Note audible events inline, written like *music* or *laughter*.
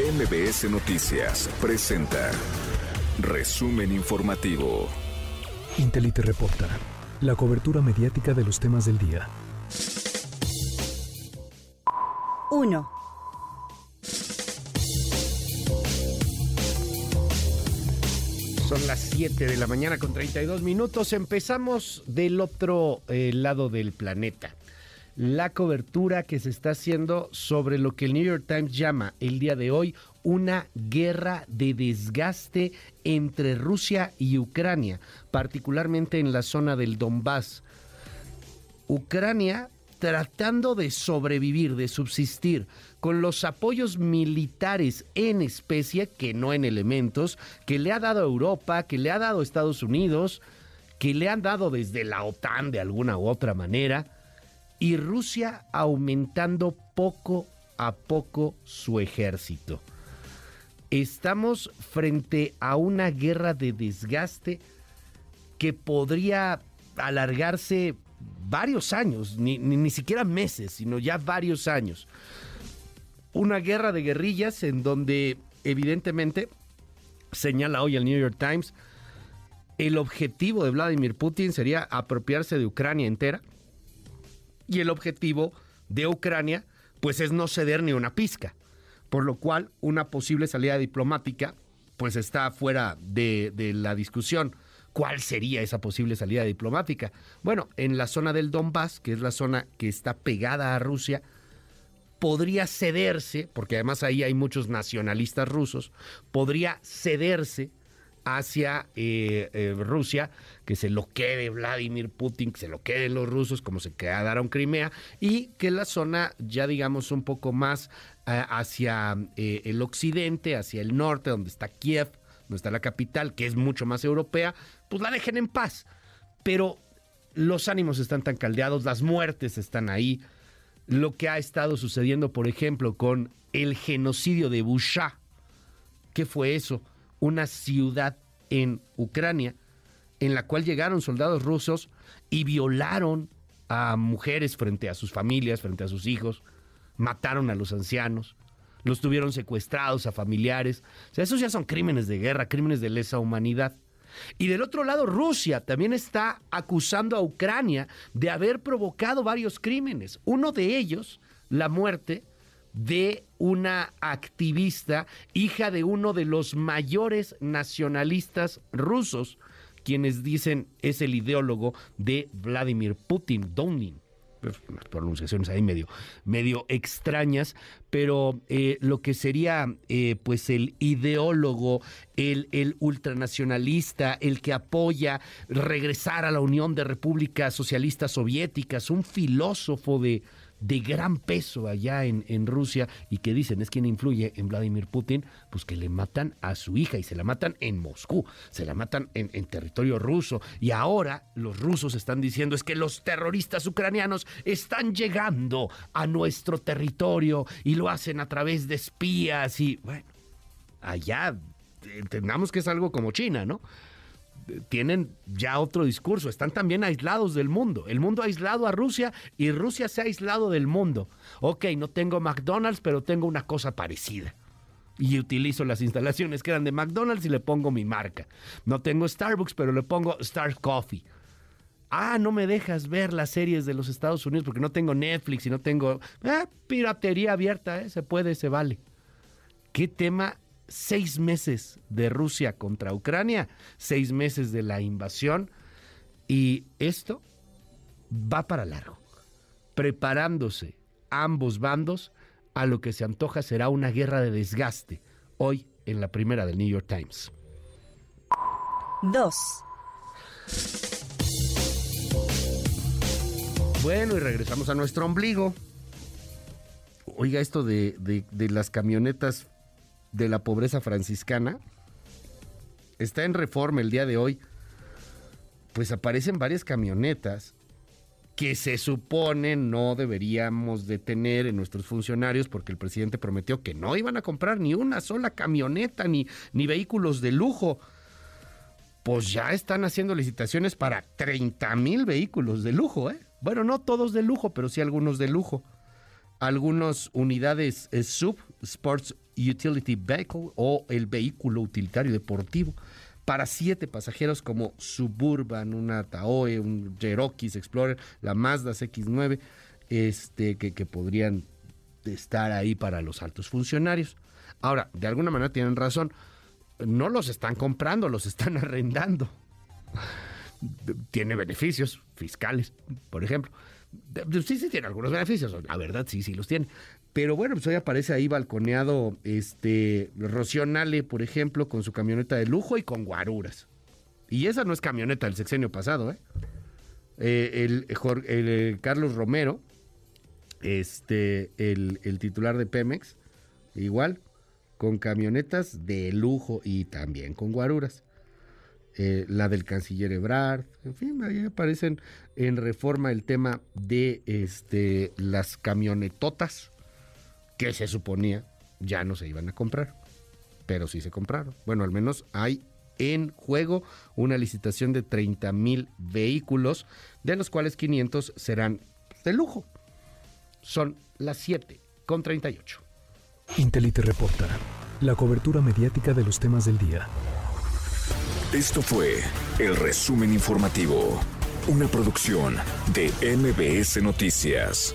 MBS Noticias presenta Resumen Informativo. Intelite reporta la cobertura mediática de los temas del día. 1. Son las 7 de la mañana con 32 minutos. Empezamos del otro eh, lado del planeta. La cobertura que se está haciendo sobre lo que el New York Times llama el día de hoy una guerra de desgaste entre Rusia y Ucrania, particularmente en la zona del Donbass. Ucrania tratando de sobrevivir, de subsistir, con los apoyos militares en especie, que no en elementos, que le ha dado Europa, que le ha dado Estados Unidos, que le han dado desde la OTAN de alguna u otra manera, y Rusia aumentando poco a poco su ejército. Estamos frente a una guerra de desgaste que podría alargarse varios años, ni, ni, siquiera meses, sino ya varios años. Una guerra de guerrillas en donde evidentemente, señala hoy el New York Times, el objetivo de Vladimir Putin sería apropiarse de Ucrania entera y el objetivo de Ucrania pues es no ceder ni una pizca, por lo cual una posible salida diplomática pues está fuera de, de la discusión. ¿Cuál sería esa posible salida diplomática? Bueno, en la zona del Donbass, que es la zona que está pegada a Rusia, podría cederse, porque además ahí hay muchos nacionalistas rusos, podría cederse hacia eh, eh, Rusia, que se lo quede Vladimir Putin, que se lo queden los rusos, como se quedaron Crimea, y que la zona ya digamos un poco más eh, hacia el occidente, hacia el norte, donde está Kiev, donde está la capital, que es mucho más europea, pues la dejen en paz. Pero los ánimos están tan caldeados, las muertes están ahí. Lo que ha estado sucediendo, por ejemplo, con el genocidio de Busha. ¿Qué fue eso? Una ciudad en Ucrania en la cual llegaron soldados rusos y violaron a mujeres frente a sus familias, frente a sus hijos, mataron a los ancianos, los tuvieron secuestrados a familiares. O sea, esos ya son crímenes de guerra, crímenes de lesa humanidad. Y del otro lado, Rusia también está acusando a Ucrania de haber provocado varios crímenes. Uno de ellos, la muerte de una activista, hija de uno de los mayores nacionalistas rusos, quienes dicen es el ideólogo de Vladimir Putin. Pues, unas pronunciaciones ahí medio, medio extrañas, pero eh, lo que sería eh, pues el ideólogo, el, el ultranacionalista, el que apoya regresar a la Unión de Repúblicas Socialistas Soviéticas, un filósofo de, de gran peso allá en, en, Rusia y que dicen es quien influye en Vladimir Putin, pues que le matan a su hija y se la matan en Moscú, se la matan en, en territorio ruso. Y ahora los rusos están diciendo es que los terroristas ucranianos están llegando a nuestro territorio y lo hacen a través de espías y bueno, allá entendamos que es algo como China, ¿no? Tienen ya otro discurso, están también aislados del mundo. El mundo ha aislado a Rusia y Rusia se ha aislado del mundo. Ok, no tengo McDonald's, pero tengo una cosa parecida. Y utilizo las instalaciones que eran de McDonald's y le pongo mi marca. No tengo Starbucks, pero le pongo Star Coffee. Ah, no me dejas ver las series de los Estados Unidos porque no tengo Netflix y no tengo... Ah, piratería abierta, ¿eh? se puede, se vale. ¿Qué tema seis meses de Rusia contra Ucrania, seis meses de la invasión, y esto va para largo, preparándose ambos bandos a lo que se antoja será una guerra de desgaste, hoy en la primera del New York Times. 2. Bueno, y regresamos a nuestro ombligo. Oiga, esto de, de, de las camionetas de la pobreza franciscana. Está en reforma el día de hoy. Pues aparecen varias camionetas que se supone no deberíamos de tener en nuestros funcionarios porque el presidente prometió que no iban a comprar ni una sola camioneta ni, ni vehículos de lujo. Pues ya están haciendo licitaciones para 30 mil vehículos de lujo, ¿eh? Bueno, no todos de lujo, pero sí algunos de lujo. Algunas unidades eh, sub Sports Utility Vehicle o el vehículo utilitario deportivo para siete pasajeros como Suburban, una Taoe, un Cherokee Explorer, la Mazda X9, este, que, que podrían estar ahí para los altos funcionarios. Ahora, de alguna manera tienen razón, no los están comprando, los están *laughs* arrendando. Tiene beneficios fiscales, por ejemplo. Sí, sí tiene algunos beneficios, la verdad sí, sí los tiene. Pero bueno, pues hoy aparece ahí balconeado este Rocionale, por ejemplo, con su camioneta de lujo y con guaruras. Y esa no es camioneta del sexenio pasado, ¿eh? eh el, eh, Carlos Romero, este, el, titular de Pemex, igual, con camionetas de lujo y también con guaruras. Eh, la del canciller Ebrard, en fin, ahí aparecen en reforma el tema de este, las camionetotas que se suponía ya no se iban a comprar, pero sí se compraron. Bueno, al menos hay en juego una licitación de 30 mil vehículos, de los cuales 500 serán de lujo. Son las 7 con 38. Intelite reporta la cobertura mediática de los temas del día. Esto fue el resumen informativo, una producción de MBS Noticias.